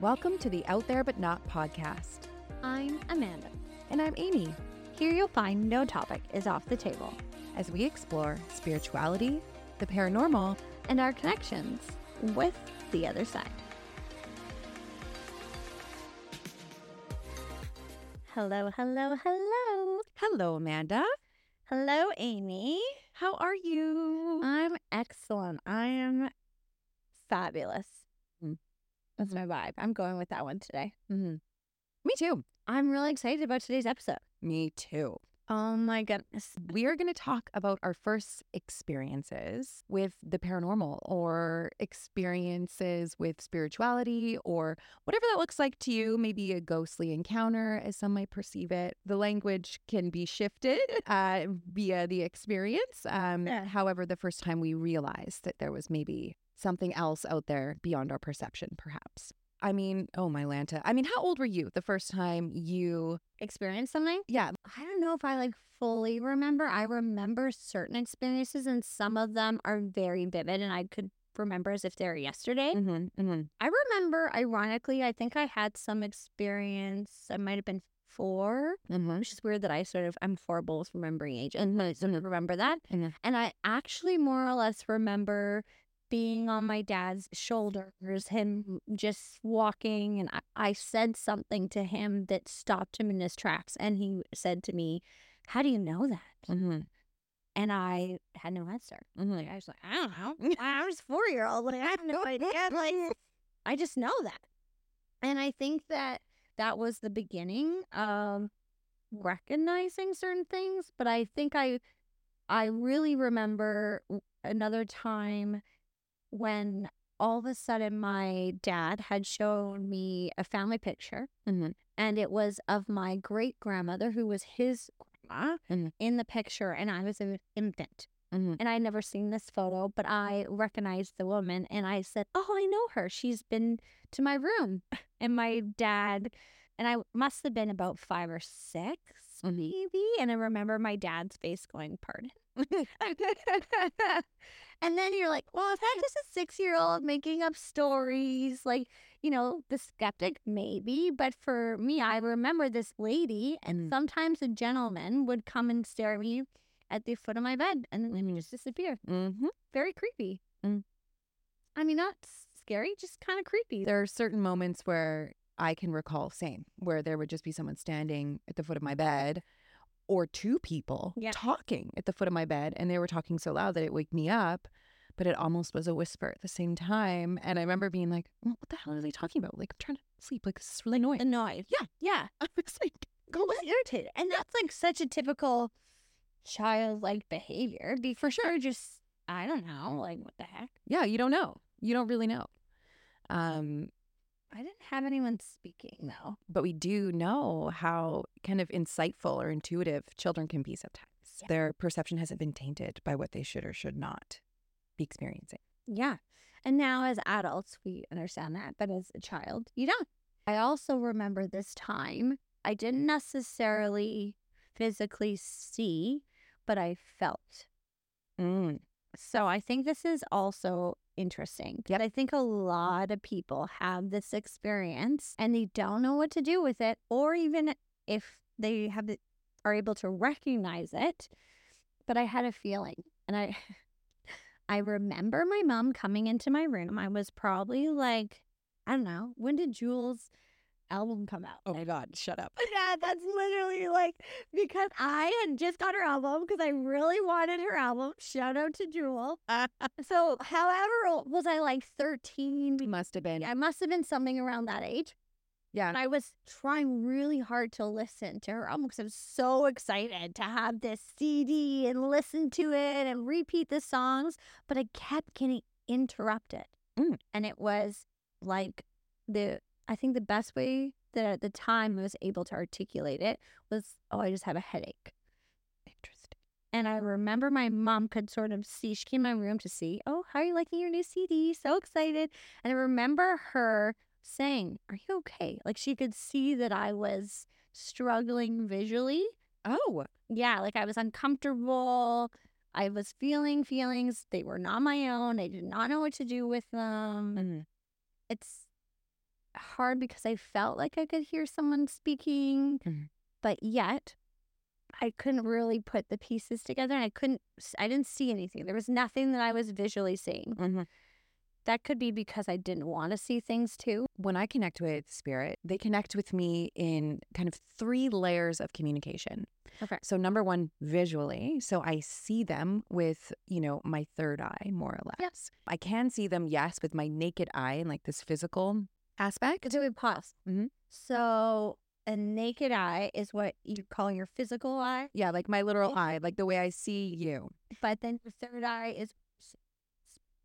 Welcome to the Out There But Not podcast. I'm Amanda. And I'm Amy, Here you'll find no topic is off the table, as we explore spirituality, the paranormal, and our connections with the other side. Hello, hello, hello. Hello, Amanda. Hello, Amy. How are you? I'm excellent. I am fabulous. That's my vibe. I'm going with that one today. Mm-hmm. Me too. I'm really excited about today's episode. Me too. Oh my goodness. We are going to talk about our first experiences with the paranormal or experiences with spirituality or whatever that looks like to you. Maybe a ghostly encounter, as some might perceive it. The language can be shifted uh, via the experience. Um, Yeah. However, the first time we realized that there was maybe something else out there beyond our perception, perhaps. I mean, oh my Lanta. I mean, how old were you the first time you, experienced something? yeah, I don't know if I like fully remember. I remember certain experiences, and some of them are very vivid, and I could remember as if they were yesterday. mm-hmm, mm-hmm. I remember, ironically, I think I had some experience. I might have been four, Mm-hmm. which is weird that I sort of I'm horrible with remembering age, and I sort of remember that. Mhm. And I actually more or less remember being on my dad's shoulders, him just walking, and I, I said something to him that stopped him in his tracks, and he said to me, "How do you know that?" Mm-hmm. And I had no answer. Mm-hmm. Like I was like, I don't know. I was four year old. Like I have no idea. Like I just know that. And I think that that was the beginning of recognizing certain things. But I think I, I really remember another time when all of a sudden my dad had shown me a family picture, Mhm. and it was of my great grandmother who was his grandma Mhm. in the picture, and I was an infant Mm-hmm. and I'd never seen this photo, but I recognized the woman and I said, Oh, I know her. She's been to my room. And my dad, and I must have been about five or 6 Mhm. maybe. And I remember my dad's face going, Pardon. And then you're like, Well, if that's just a six year old making up stories, like, you know, the skeptic, maybe. But for me, I remember this lady, and Mm. sometimes a gentleman would come and stare at me at the foot of my bed and then Mhm. just disappear. Mm-hmm. Very creepy. Mm. I mean, not scary, just kind of creepy. There are certain moments where I can recall same, where there would just be someone standing at the foot of my bed or two people Yeah. talking at the foot of my bed and they were talking so loud that it waked me up, but it almost was a whisper at the same time. And I remember being like, "Well, what the hell are they talking about? Like I'm trying to sleep. Like this is really annoying. noise. Yeah. Yeah. I was like, Go irritated. And that's like such a typical childlike behavior. Be for sure. Just, I don't know, like, what the heck? yeah, you don't know. You don't really know. Um, I didn't have anyone speaking though. but we do know how kind of insightful or intuitive children can be sometimes. Yeah. Their perception hasn't been tainted by what they should or should not be experiencing. Yeah. And now as adults, we understand that. But as a child, you don't. I also remember this time, I didn't necessarily physically see, but I felt. Mm. So I think this is also interesting. Yet I think a mm-hmm. lot of people have this experience and they don't know what to do with it, or even if they have the, are able to recognize it. But I had a feeling, and I I remember my mom coming into my room. I was probably like, I don't know, when did Jewel's album come out? Oh my God, shut up. Yeah, that's literally like because I had just got her album because I really wanted her album. Shout out to Jewel. So, however, old was I like 13? Must have been. I must have been something around that age. Yeah. And I was trying really hard to listen to her album because I was so excited to have this CD and listen to it and repeat the songs. But I kept getting interrupted. Mm. And it was like the, I think the best way that at the time I was able to articulate it was, oh, I just have a headache. Interesting. And I remember my mom could sort of see, she came in my room to see, oh, how are you liking your new CD? So excited. And I remember her saying, Are you okay? Like she could see that I was struggling visually. Oh, Yeah, like I was uncomfortable. I was feeling feelings. They were not my own. I did not know what to do with them. Mhm. It's hard because I felt like I could hear someone speaking, Mhm. but yet I couldn't really put the pieces together. and I couldn't, I didn't see anything. There was nothing that I was visually seeing. Mhm. That could be because I didn't want to see things too. When I connect with spirit, they connect with me in kind of three layers of communication. Okay. So number one, visually. So I see them with, you know, my third eye, more or less. I can see them, yes, with my naked eye and like this physical aspect. Do we pause. Mhm. So a naked eye is what you call your physical eye, Yeah, like my literal eye, like the way I see you. but then your third eye is,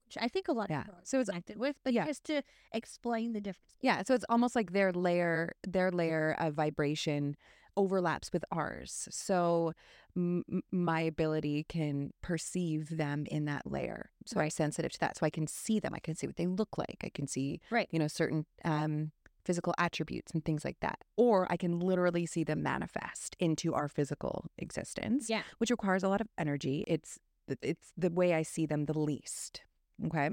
which I think a lot Yeah. of people are So it's connected with, but yeah. just to explain the difference. Yeah, so it's almost like their layer, their layer of vibration overlaps with ours. So m- my ability can perceive them in that layer. So I'm sensitive to that. So I can see them. I can see what they look like. I can see, Right. you know, certain um, physical attributes and things like that. Or I can literally see them manifest into our physical existence, Yeah. which requires a lot of energy. It's it's the way I see them the least. Okay.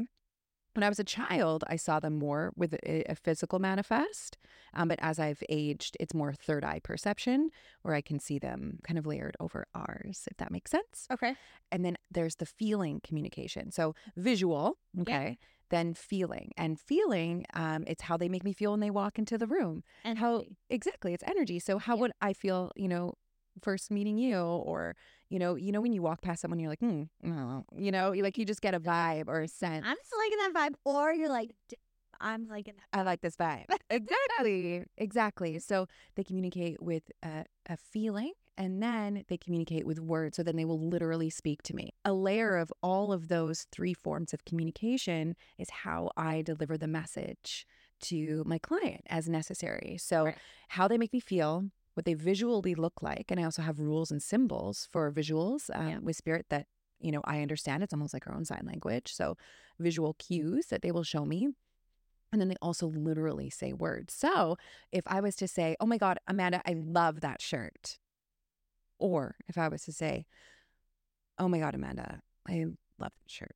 When I was a child, I saw them more with a, a physical manifest. Um, but as I've aged, it's more third eye perception where I can see them kind of layered over ours, if that makes sense. Okay. And then there's the feeling communication. So visual, Yeah. okay, then feeling. And feeling, um, it's how they make me feel when they walk into the room. And How exactly it's energy. So how Yeah. would I feel, you know, first meeting you or you know, you know when you walk past someone you're like, hmm, I you know, you like you just get a vibe or a sense. I'm just liking that vibe, or you're like, "D- I'm liking that. I like this vibe. exactly. Exactly. So they communicate with a, a feeling and then they communicate with words. So then they will literally speak to me. A layer of all of those three forms of communication is how I deliver the message to my client as necessary. So, Right. how they make me feel, what they visually look like. And I also have rules and symbols for visuals Yeah. Um, with spirit that, you know, I understand. It's almost like our own sign language. So, visual cues that they will show me. And then they also literally say words. So if I was to say, oh my God, Amanda, I love that shirt. Or if I was to say, oh my God, Amanda, I love that shirt.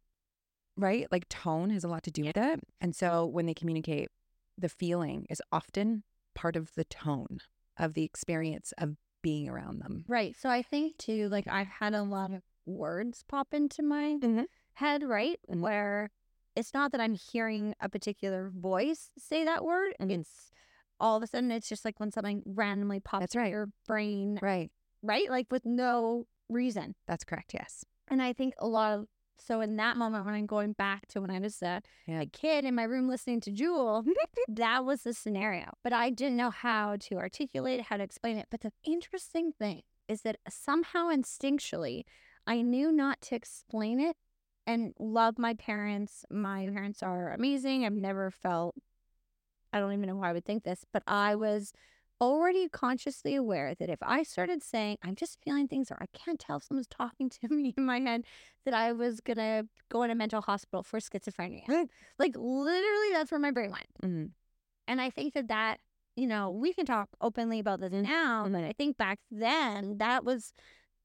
Right? Like tone has a lot to do with it. And so when they communicate, the feeling is often part of the tone of the experience of being around them. Right. So I think too, like I've had a lot of words pop into my Mhm. head, right? Mhm. Where it's not that I'm hearing a particular voice say that word. Mhm. It's all of a sudden it's just like when something randomly pops That's right. your brain, Right. right? Like with no reason. That's correct. Yes. And I think a lot of so in that moment when I'm going back to when I was a, Yeah. a kid in my room listening to Jewel, that was the scenario. But I didn't know how to articulate, how to explain it. But the interesting thing is that somehow instinctually, I knew not to explain it and love my parents. My parents are amazing. I've never felt I don't even know why I would think this, but I was already consciously aware that if I started saying, I'm just feeling things, or I can't tell if someone's talking to me in my head, that I was going to go in a mental hospital for schizophrenia. like, literally, that's where my brain went. Mhm. And I think that that, you know, we can talk openly about this now, but I think back then, that was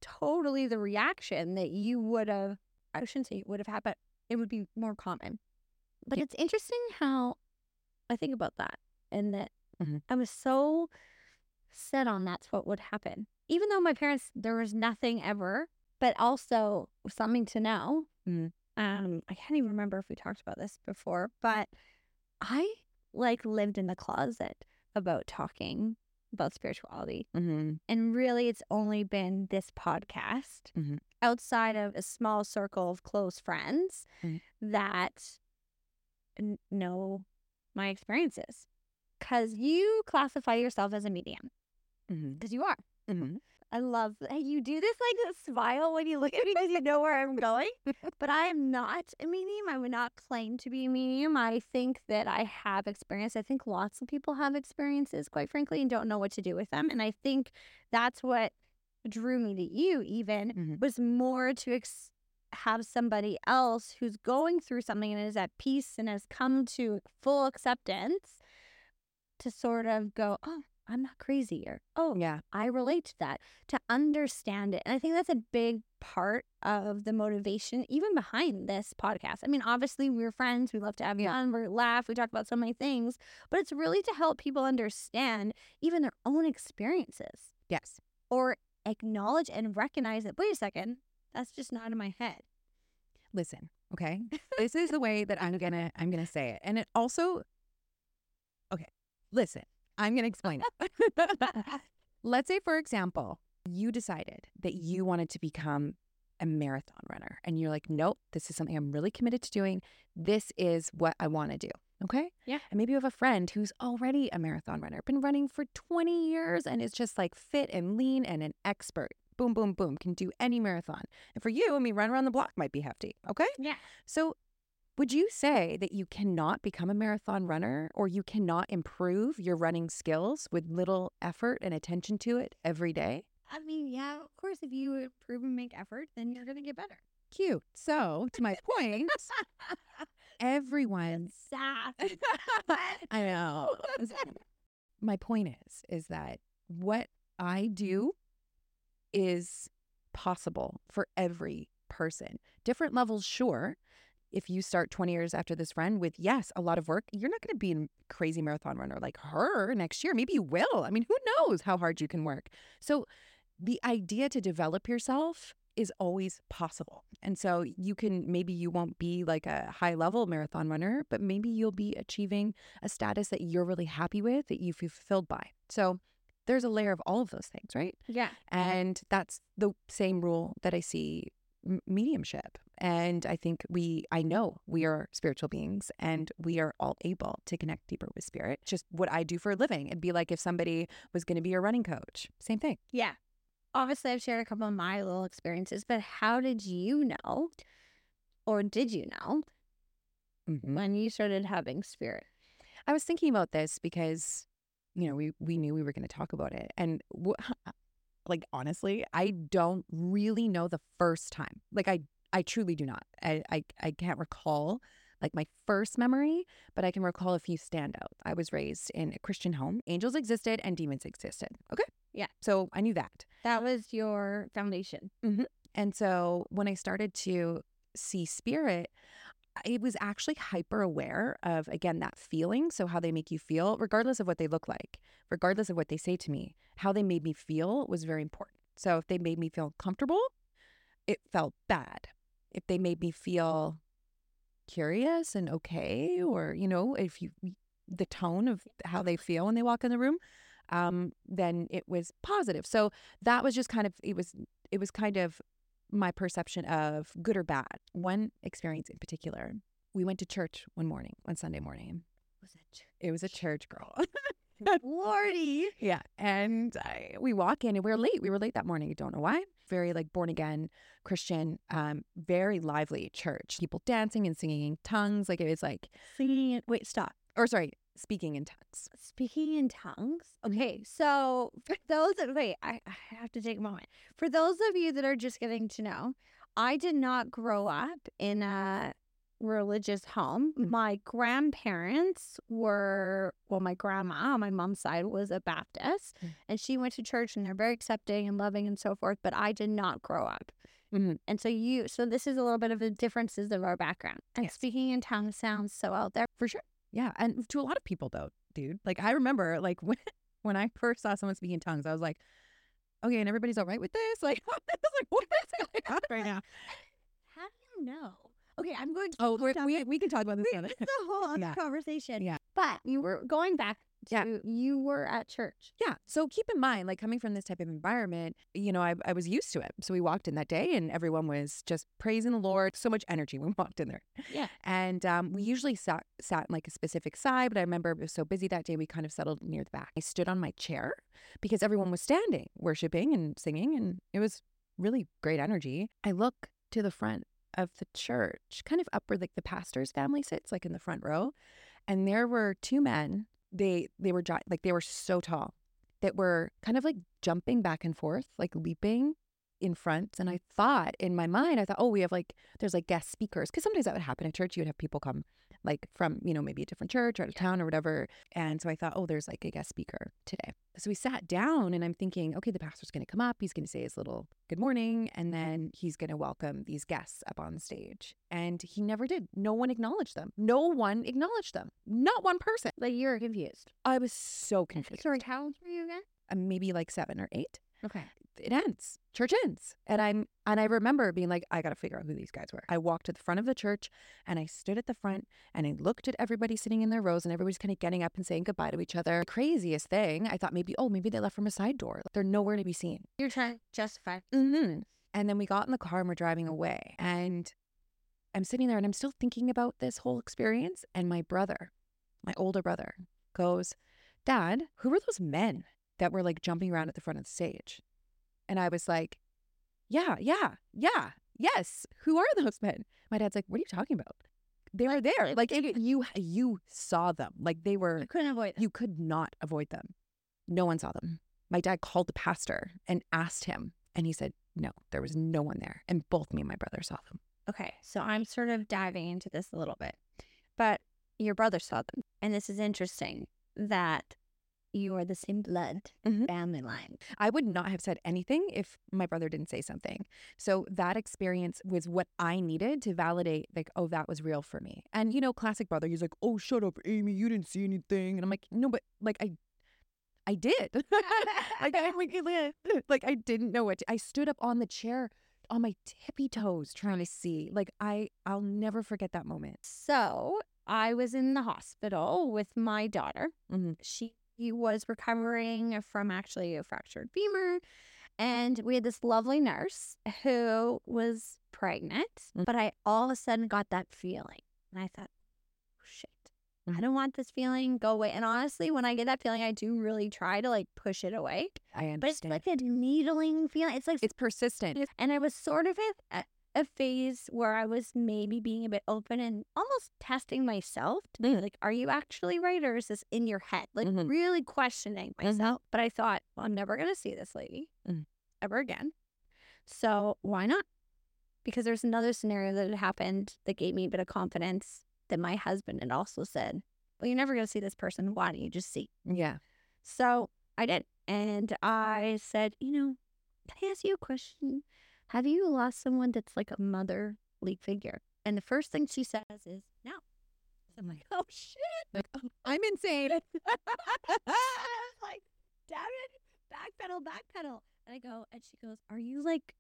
totally the reaction that you would have, I shouldn't say you would have had, but it would be more common. But Yeah. it's interesting how I think about that and that Mhm. I was so set on that's what would happen. Even though my parents, there was nothing ever, but also something to know. Mhm. Um, I can't even remember if we talked about this before, but I like lived in the closet about talking about spirituality. Mhm. And really, it's only been this podcast Mhm. outside of a small circle of close friends Mhm. that n- know my experiences. Because you classify yourself as a medium, because you are. Mhm. I love that you do this like smile when you look at me because you know where I'm going. but I am not a medium. I would not claim to be a medium. I think that I have experience. I think lots of people have experiences, quite frankly, and don't know what to do with them. And I think that's what drew me to you, even Mhm. was more to ex- have somebody else who's going through something and is at peace and has come to full acceptance to sort of go, oh, I'm not crazy or oh Yeah. I relate to that to understand it. And I think that's a big part of the motivation, even behind this podcast. I mean, obviously, we're friends. We love to have Yeah. fun. We laugh. We talk about so many things, but it's really to help people understand even their own experiences Yes. or acknowledge and recognize that, wait a second, that's just not in my head. Listen, okay? this is the way that I'm to I'm to say it. And it also Okay. Listen. I'm going to explain it. Let's say for example, you decided that you wanted to become a marathon runner and you're like, "Nope, this is something I'm really committed to doing. This is what I want to do." Okay? Yeah. And maybe you have a friend who's already a marathon runner, been running for 20 years and is just like fit and lean and an expert. Boom, boom, boom, can do any marathon. And for you, I mean, run around the block might be hefty. Okay. Yeah. So, would you say that you cannot become a marathon runner or you cannot improve your running skills with little effort and attention to it every day? I mean, yeah, of course, if you improve and make effort, then you're going to get better. Cute. So, to my point, everyone Sass. I know. My point is, is that what I mm-hmm. do is possible for every person. Different levels, sure. If you start 20 years after this friend with, yes, a lot of work, you're not going to be a crazy marathon runner like her next year. Maybe you will. I mean, who knows how hard you can work? So, the idea to develop yourself is always possible. And so you can maybe you won't be like a high level marathon runner, but maybe you'll be achieving a status that you're really happy with, that you feel fulfilled by. So there's a layer of all of those things, right? Yeah. And that's the same rule that I see mediumship. And I think we, I know we are spiritual beings and we are all able to connect deeper with spirit. Just what I do for a living. It'd be like if somebody was going to be a running coach, same thing. Yeah. Obviously, I've shared a couple of my little experiences, but how did you know, or did you know, mm-hmm. when you started having spirit? I was thinking about this because, you know, we we knew we were going to talk about it, and like honestly, I don't really know the first time. Like I I truly do not. I I, I can't recall like my first memory, but I can recall a few standouts. I was raised in a Christian home. Angels existed and demons existed. Okay. Yeah. So I knew that. That was your foundation. Mm-hmm. And so when I started to see spirit, I was actually hyper aware of, again, that feeling. So, how they make you feel, regardless of what they look like, regardless of what they say to me, how they made me feel was very important. So, if they made me feel comfortable, it felt bad. If they made me feel curious and okay, or, you know, if you, the tone of how they feel when they walk in the room, um, then it was positive. So, that was just kind of, it was, it was kind of my perception of good or bad. One experience in particular, we went to church one morning, one Sunday morning. Was it? It was a church girl. Lordy. yeah. And I, we walk in and we're late. We were late that morning. I don't know why. Very like born again Christian, um, very lively church. People dancing and singing in tongues. Like it was like, Singing it. Wait, stop. or sorry, speaking in tongues. Speaking in tongues. Okay, so for those that wait, I, I have to take a moment. For those of you that are just getting to know, I did not grow up in a religious home. Mhm. My grandparents were well, my grandma on my mom's side was a Baptist, Mm. and she went to church, and they're very accepting and loving and so forth. But I did not grow up. Mhm. And so you, so this is a little bit of the differences of our background. And Yes. speaking in tongues sounds so out there. For sure. Yeah. And to a lot of people though, dude. Like I remember like when when I first saw someone speaking in tongues, I was like, okay, and everybody's all right with this? Like, I was like, what is going on right now? How do you know? Okay, I'm going to Oh, we we can talk about this other. It's a whole other Yeah. conversation. Yeah. But you were going back to Yeah. you were at church. Yeah. So keep in mind, like coming from this type of environment, you know, I, I was used to it. So we walked in that day and everyone was just praising the Lord. So much energy when we walked in there. Yeah. And um, we usually sat, sat in like a specific side, but I remember it was so busy that day, we kind of settled near the back. I stood on my chair because everyone was standing, worshiping and singing. And it was really great energy. I look to the front of the church, kind of up where like the pastor's family sits, like in the front row. And there were two men. They they were gi- like they were so tall that were kind of like jumping back and forth, like leaping in front. And I mm. thought in my mind, I thought, oh, we have like there's like guest speakers because sometimes that would happen at church. You would have people come like from, you know, maybe a different church out of Yeah. town or whatever. And so I thought, oh, there's like a guest speaker today. So we sat down and I'm thinking, okay, the pastor's going to come up. He's going to say his little good morning. And then he's going to welcome these guests up on stage. And he never did. No one acknowledged them. No one acknowledged them. Not one person. Like you're confused. I was so confused. Sorry, how old were you again? Uh, maybe like seven or eight. Okay. It ends. Church ends. And I'm and I remember being like, I gotta figure out who these guys were. I walked to the front of the church and I stood at the front and I looked at everybody sitting in their rows and everybody's kind of getting up and saying goodbye to each other. The craziest thing, I thought maybe, oh, maybe they left from a side door. They're nowhere to be seen. You're trying to justify. Mm-hmm. And then we got in the car and we're driving away. And I'm sitting there and I'm still thinking about this whole experience. And my brother, my older brother, goes, Dad, who were those men that were like jumping around at the front of the stage? And I was like, Yeah, yeah, yeah, yes. Who are those men? My dad's like, What are you talking about? They were there. Like you, you, you saw them. Like they were You couldn't avoid it. you could not avoid them. No one saw them. My dad called the pastor and asked him, and he said, no, there was no one there. And both me and my brother saw them. Okay, so I'm sort of diving into this a little bit, but your brother saw them, and this is interesting that you are the same blood Mhm. family line. I would not have said anything if my brother didn't say something. So that experience was what I needed to validate, like, oh, that was real for me. And, you know, classic brother, he's like, oh, shut up, Amy, you didn't see anything. And I'm like, no, but like, I, I did. like, I, like, I didn't know what to, I stood up on the chair on my tippy toes trying to see. Like, I, I'll never forget that moment. So I was in the hospital with my daughter. Mhm. She was recovering from actually a fractured femur. And we had this lovely nurse who was pregnant, Mm. but I all of a sudden got that feeling. And I thought, oh, shit, I Mhm. don't want this feeling. Go away. And honestly, when I get that feeling, I do really try to like push it away. I understand. But it's like a needling feeling. It's like it's persistent. and I was sort of at a, phase where I was maybe being a bit open and almost testing myself to be like, are you actually right or is this in your head? Like Mhm. really questioning myself. But I thought, well, I'm never going to see this lady Mm. ever again. So why not? Because there's another scenario that had happened that gave me a bit of confidence that my husband had also said, well, you're never going to see this person. Why don't you just see? Yeah. So I did. And I said, you know, can I ask you a question? Have you lost someone that's like a motherly figure? And the first thing she says is, no. I'm like, oh shit. Like, "Oh, I'm insane. Like, damn it, backpedal, backpedal. And I go, and she goes, are you like,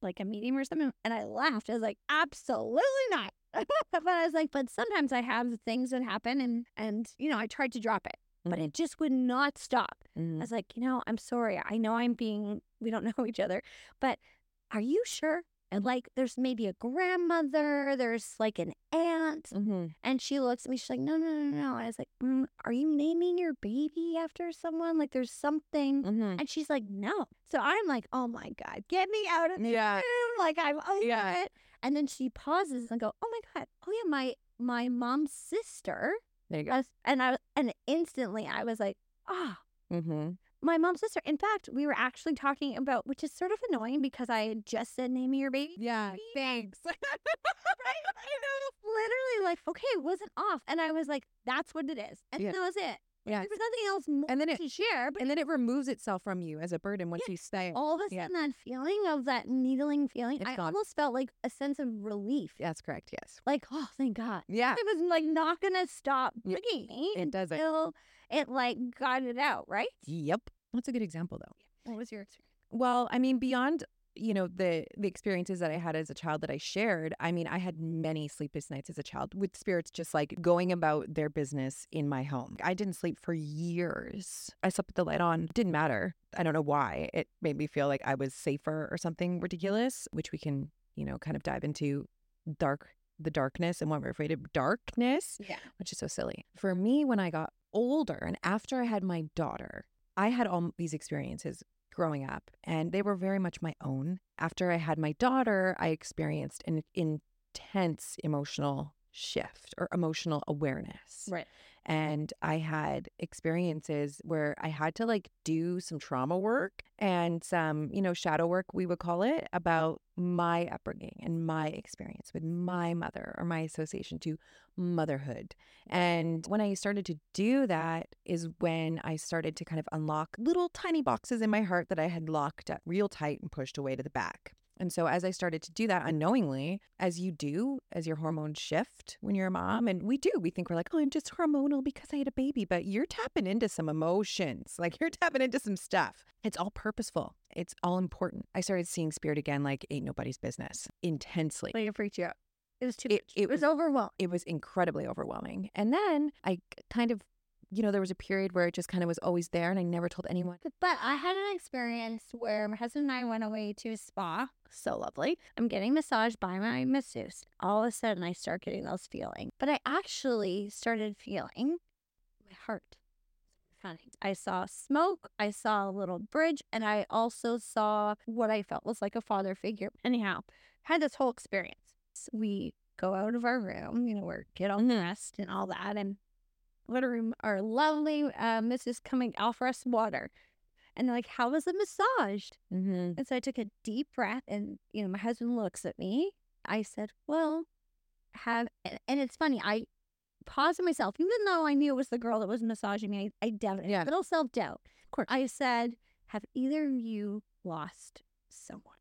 like a medium or something? And I laughed. I was like, absolutely not. but I was like, but sometimes I have things that happen, and and you know, I tried to drop it, but it just would not stop. I Mm. was like, you know, I'm sorry. I know I'm being, we don't know each other, but are you sure? And like, there's maybe a grandmother, there's like an aunt. Mhm. And she looks at me, she's like, no, no, no, no. And I was like, mm, are you naming your baby after someone? Like, there's something. Mhm. And she's like, no. So I'm like, oh my God, get me out of Yeah. room. Like, I'm over Yeah. it. And then she pauses and go, oh my God, oh yeah, my, my mom's sister. There you go. I was- and I, and instantly I was like, ah, Mm-hmm. My mom's sister. In fact, we were actually talking about, which is sort of annoying because I had just said name of your baby. Yeah. Thanks. right? I know. Literally, like, okay, it wasn't off. And I was like, that's what it is. And Yeah. that was it. Yeah. There was nothing else more And then it- to share. But and then it removes itself from you as a burden once you say it. all of a Yeah. sudden, that feeling of that needling feeling, It's I gone. almost felt like a sense of relief. That's correct. Yes. Like, oh, thank God. Yeah. It was like not going to stop Yeah. me It doesn't. until it like got it out, right? Yep. That's a good example, though. What was your experience? Well, I mean, beyond you know the the experiences that I had as a child that I shared. I mean, I had many sleepless nights as a child with spirits just like going about their business in my home. I didn't sleep for years. I slept with the light on. Didn't matter. I don't know why. It made me feel like I was safer or something ridiculous, which we can you know kind of dive into dark the darkness and why we're afraid of darkness Yeah. which is so silly. For me, when I got older and after I had my daughter, I had all these experiences growing up and they were very much my own. After I had my daughter, I experienced an intense emotional shift or emotional awareness. Right. And I had experiences where I had to like do some trauma work and some, you know, shadow work, we would call it, about my upbringing and my experience with my mother or my association to motherhood. And when I started to do that, is when I started to kind of unlock little tiny boxes in my heart that I had locked up real tight and pushed away to the back. And so as I started to do that unknowingly, as you do, as your hormones shift when you're a mom, and we do, we think we're like, oh, I'm just hormonal because I had a baby, but you're tapping into some emotions. Like you're tapping into some stuff. It's all purposeful. It's all important. I started seeing spirit again like ain't nobody's business intensely. Like it freaked you out. It was too It- much. it It, was was- overwhelming. It was incredibly overwhelming. And then I kind of, you know, there was a period where it just kind of was always there and I never told anyone. But, I had an experience where my husband and I went away to a spa. So lovely. I'm getting massaged by my masseuse. All of a sudden, I start getting those feelings. But I actually started feeling my heart. I saw smoke. I saw a little bridge, and I also saw what I felt was like a father figure. Anyhow, had this whole experience. We go out of our room, you know, we're get on rest and all that, and room. Our lovely uh, Mrs. coming offer us water. And they're like, how was the massaged? Mm-hmm. And so I took a deep breath and, you know, my husband looks at me. I said, well, have, and, it's funny. I paused myself, even though I knew it was the girl that was massaging me. I, I doubted it. Yeah. Little self doubt. Of course. I said, have either of you lost someone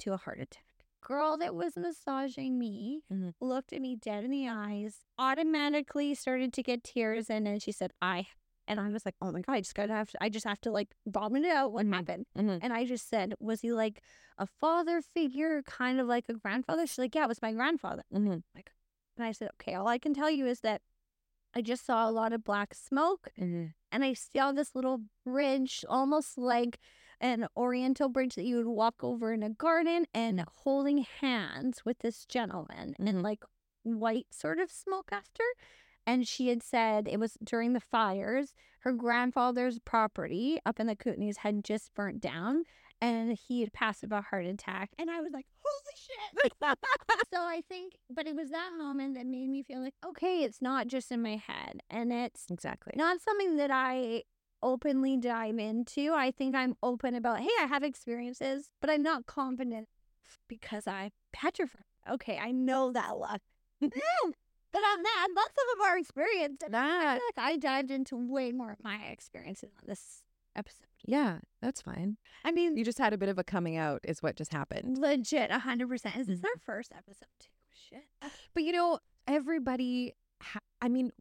to a heart attack? Girl that was massaging me Mhm. looked at me dead in the eyes, automatically started to get tears in, and she said, I. And I was like, oh my God, I just gotta have to, I just have to like vomit it out what happened. Mhm. And I just said, was he like a father figure, kind of like a grandfather? She's like, yeah, it was my grandfather. Mm-hmm. And I said, okay, all I can tell you is that I just saw a lot of black smoke Mm-hmm. and I saw this little bridge, almost like an oriental bridge that you would walk over in a garden and holding hands with this gentleman mm-hmm. and like white sort of smoke after. And she had said it was during the fires. Her grandfather's property up in the Kootenays had just burnt down and he had passed of a heart attack. And I was like, holy shit. so I think, but it was that moment that made me feel like, okay, it's not just in my head. And it's Exactly. not something that I openly dive into. I think I'm open about, hey, I have experiences, but I'm not confident because I'm petrified. Okay, I know that luck. but on that, lots of them are experienced. And I like I dived into way more of my experiences on this episode. yeah, that's fine. I mean, You just had a bit of a coming out, is what just happened. legit, 100%. Is this Mhm. our first episode too? Shit. But you know, everybody, ha- I mean,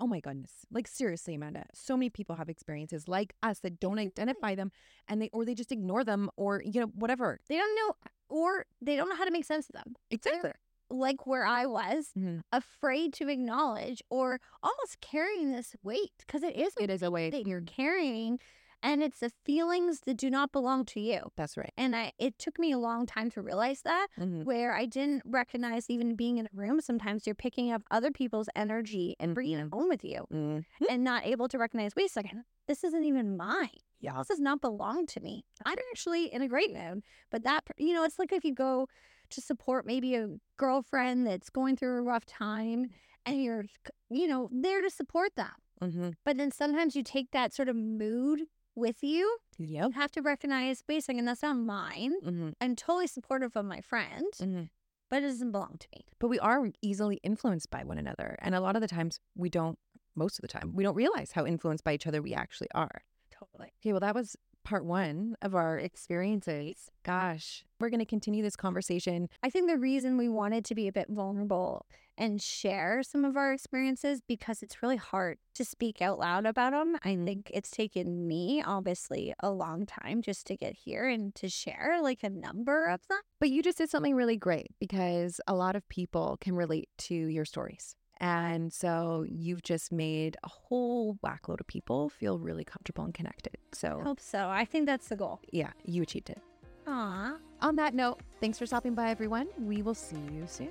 oh my goodness. Like, seriously, Amanda, so many people have experiences like us that don't identify them and they, or they just ignore them or, you know, whatever. They don't know, or they don't know how to make sense of them. Exactly. Like where I was, Mhm. afraid to acknowledge or almost carrying this weight because it is a It is a way. that you're carrying and it's the feelings that do not belong to you That's right. and i it took me a long time to realize that Mhm. where i didn't recognize even being in a room sometimes you're picking up other people's energy and bringing it home with you Mhm. and not able to recognize wait a second this isn't even mine Yeah. this does not belong to me i'm actually in a great mood but that you know it's like if you go to support maybe a girlfriend that's going through a rough time and you're you know there to support them Mhm. but then sometimes you take that sort of mood with you. Yep. You have to recognize, wait a second, that's not mine. Mhm. I'm totally supportive of my friend, Mhm. but it doesn't belong to me. But we are easily influenced by one another. And a lot of the times we don't, most of the time, we don't realize how influenced by each other we actually are. Totally. Okay, well, that was part one of our experiences. Gosh, we're going to continue this conversation. I think the reason we wanted to be a bit vulnerable and share some of our experiences because it's really hard to speak out loud about them. I mm-hmm. think it's taken me obviously a long time just to get here and to share like a number of them. But you just did something really great because a lot of people can relate to your stories. And so you've just made a whole whackload of people feel really comfortable and connected. So I hope so. I think that's the goal. yeah, you achieved it. Aw. On that note, thanks for stopping by, everyone. We will see you soon.